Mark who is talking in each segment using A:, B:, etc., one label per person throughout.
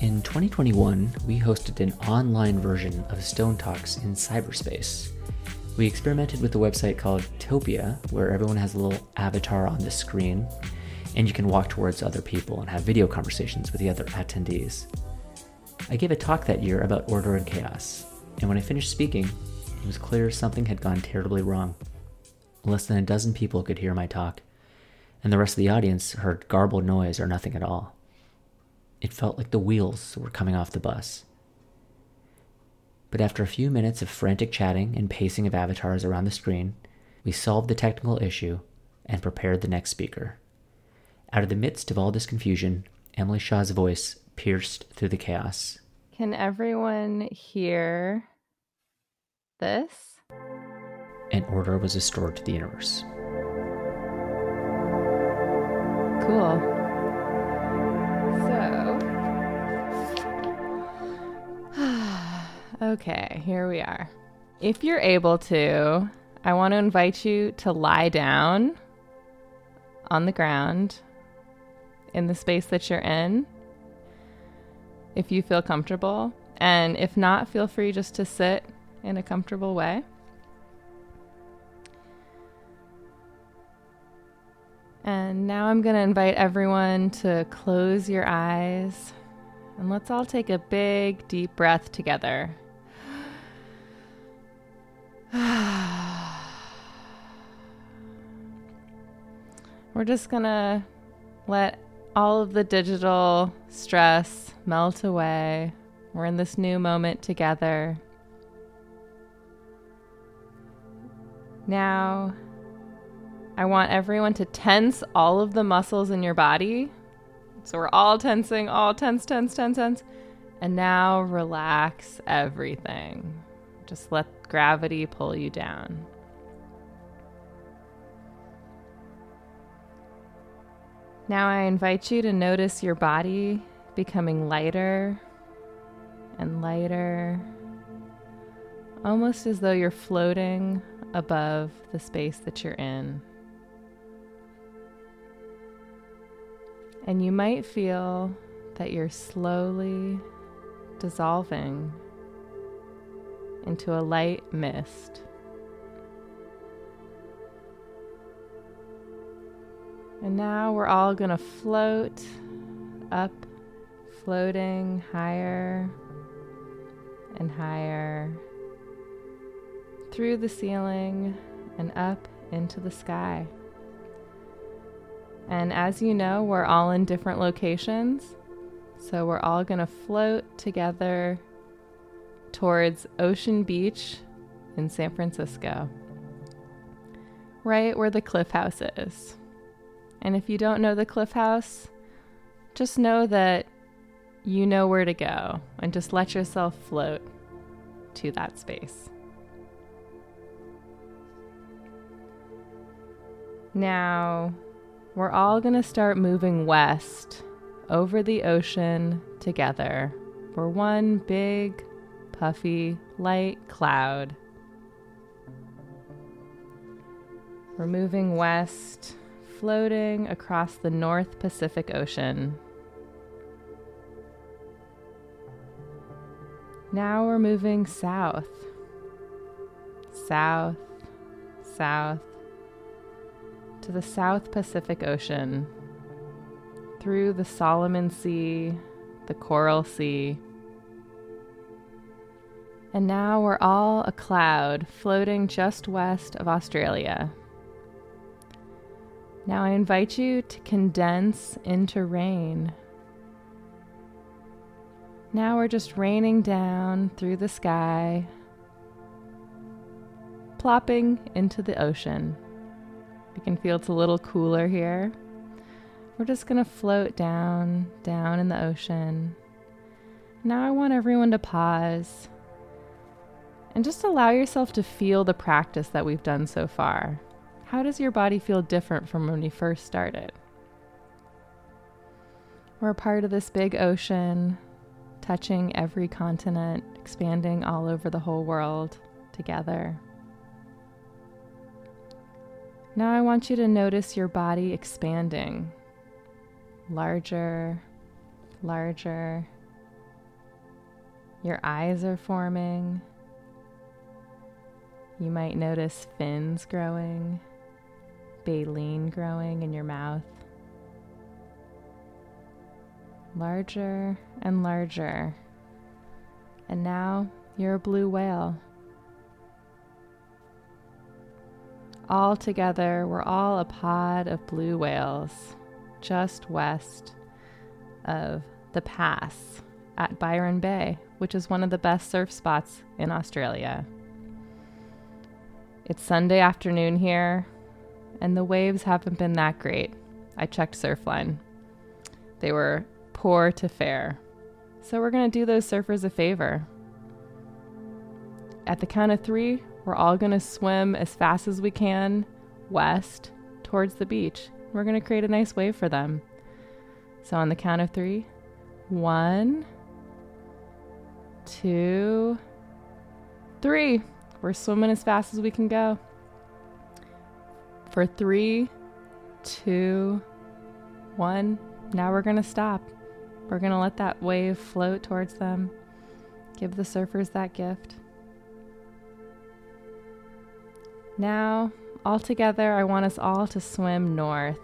A: In 2021, we hosted an online version of Stone Talks in cyberspace. We experimented with a website called Topia, where everyone has a little avatar on the screen, and you can walk towards other people and have video conversations with the other attendees. I gave a talk that year about order and chaos, and when I finished speaking, it was clear something had gone terribly wrong. Less than a dozen people could hear my talk, and the rest of the audience heard garbled noise or nothing at all. It felt like the wheels were coming off the bus. But after a few minutes of frantic chatting and pacing of avatars around the screen, we solved the technical issue and prepared the next speaker. Out of the midst of all this confusion, Emily Shaw's voice pierced through the chaos.
B: Can everyone hear this?
A: And order was restored to the universe.
B: Cool. Okay, here we are. If you're able to, I want to invite you to lie down on the ground in the space that you're in if you feel comfortable. And if not, feel free just to sit in a comfortable way. And now I'm going to invite everyone to close your eyes and let's all take a big, deep breath together. We're just to let all of the digital stress melt away. We're in this new moment together. Now, I want everyone to tense all of the muscles in your body. So we're all tensing, all tense, tense, tense, tense. And now relax everything. Just let gravity pull you down. Now I invite you to notice your body becoming lighter and lighter, almost as though you're floating above the space that you're in. And you might feel that you're slowly dissolving into a light mist. And now we're all going to float up, floating higher and higher through the ceiling and up into the sky. And as you know, we're all in different locations. So we're all going to float together towards Ocean Beach in San Francisco, right where the Cliff House is. And if you don't know the Cliff House, just know that you know where to go and just let yourself float to that space. Now, we're all going to start moving west over the ocean together. We're one big, puffy, light cloud. We're moving west floating across the North Pacific Ocean. Now we're moving south, south, south to the South Pacific Ocean, through the Solomon Sea, the Coral Sea. And now we're all a cloud floating just west of Australia. Now I invite you to condense into rain. Now we're just raining down through the sky, plopping into the ocean. You can feel it's a little cooler here. We're just going to float down, down in the ocean. Now I want everyone to pause and just allow yourself to feel the practice that we've done so far. How does your body feel different from when you first started? We're a part of this big ocean, touching every continent, expanding all over the whole world together. Now I want you to notice your body expanding larger, larger, Your eyes are forming. You might notice fins growing, baleen growing in your mouth. Larger and larger. And now you're a blue whale. All together, we're all a pod of blue whales just west of the pass at Byron Bay, which is one of the best surf spots in Australia. It's Sunday afternoon here, and the waves haven't been that great. I checked Surfline. They were poor to fair. So we're going to do those surfers a favor. At the count of three, we're all going to swim as fast as we can west towards the beach. We're going to create a nice wave for them. So, on the count of three one, two, three. We're swimming as fast as we can go. For three, two, one. Now we're going to stop. We're going to let that wave float towards them. Give the surfers that gift. Now, all together, I want us all to swim north.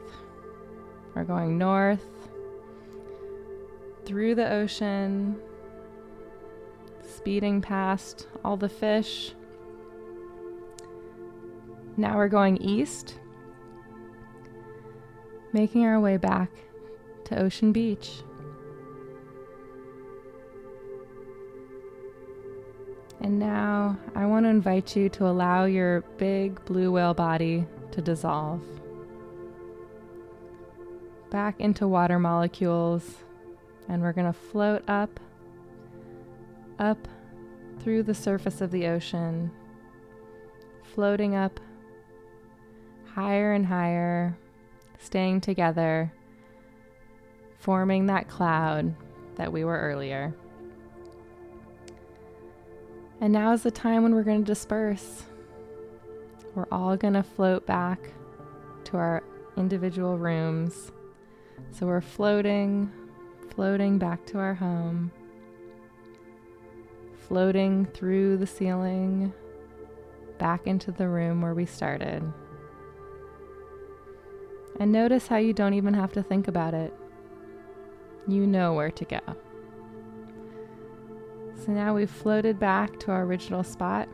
B: We're going north through the ocean, speeding past all the fish. Now we're going east, making our way back to Ocean Beach. And now I want to invite you to allow your big blue whale body to dissolve back into water molecules. And we're going to float up, up through the surface of the ocean, floating up higher and higher, staying together, forming that cloud that we were earlier. And now is the time when we're going to disperse. We're all going to float back to our individual rooms. So we're floating, floating back to our home, floating through the ceiling, back into the room where we started. And notice how you don't even have to think about it. You know where to go. So now we've floated back to our original spot.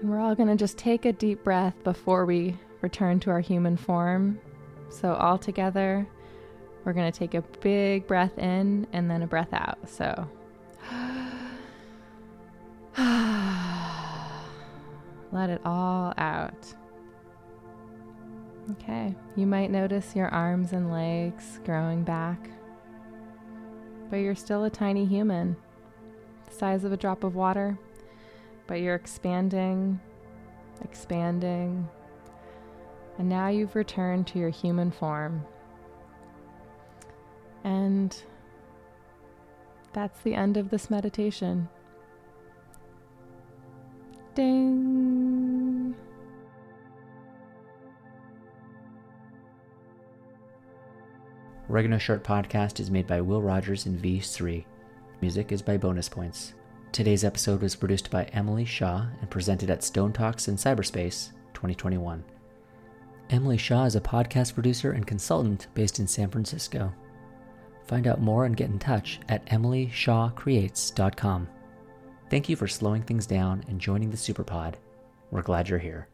B: And we're all going to just take a deep breath before we return to our human form. So, all together, we're going to take a big breath in and then a breath out. So, let it all out. Okay, you might notice your arms and legs growing back but you're still a tiny human, the size of a drop of water, but you're expanding, expanding, and now you've returned to your human form. And that's the end of this meditation. Ding!
A: Oregano Short Podcast is made by Will Rogers and V3. Music is by Bonus Points. Today's episode was produced by Emily Shaw and presented at Stone Talks in Cyberspace 2021. Emily Shaw is a podcast producer and consultant based in San Francisco. Find out more and get in touch at emilyshawcreates.com. Thank you for slowing things down and joining the Superpod. We're glad you're here.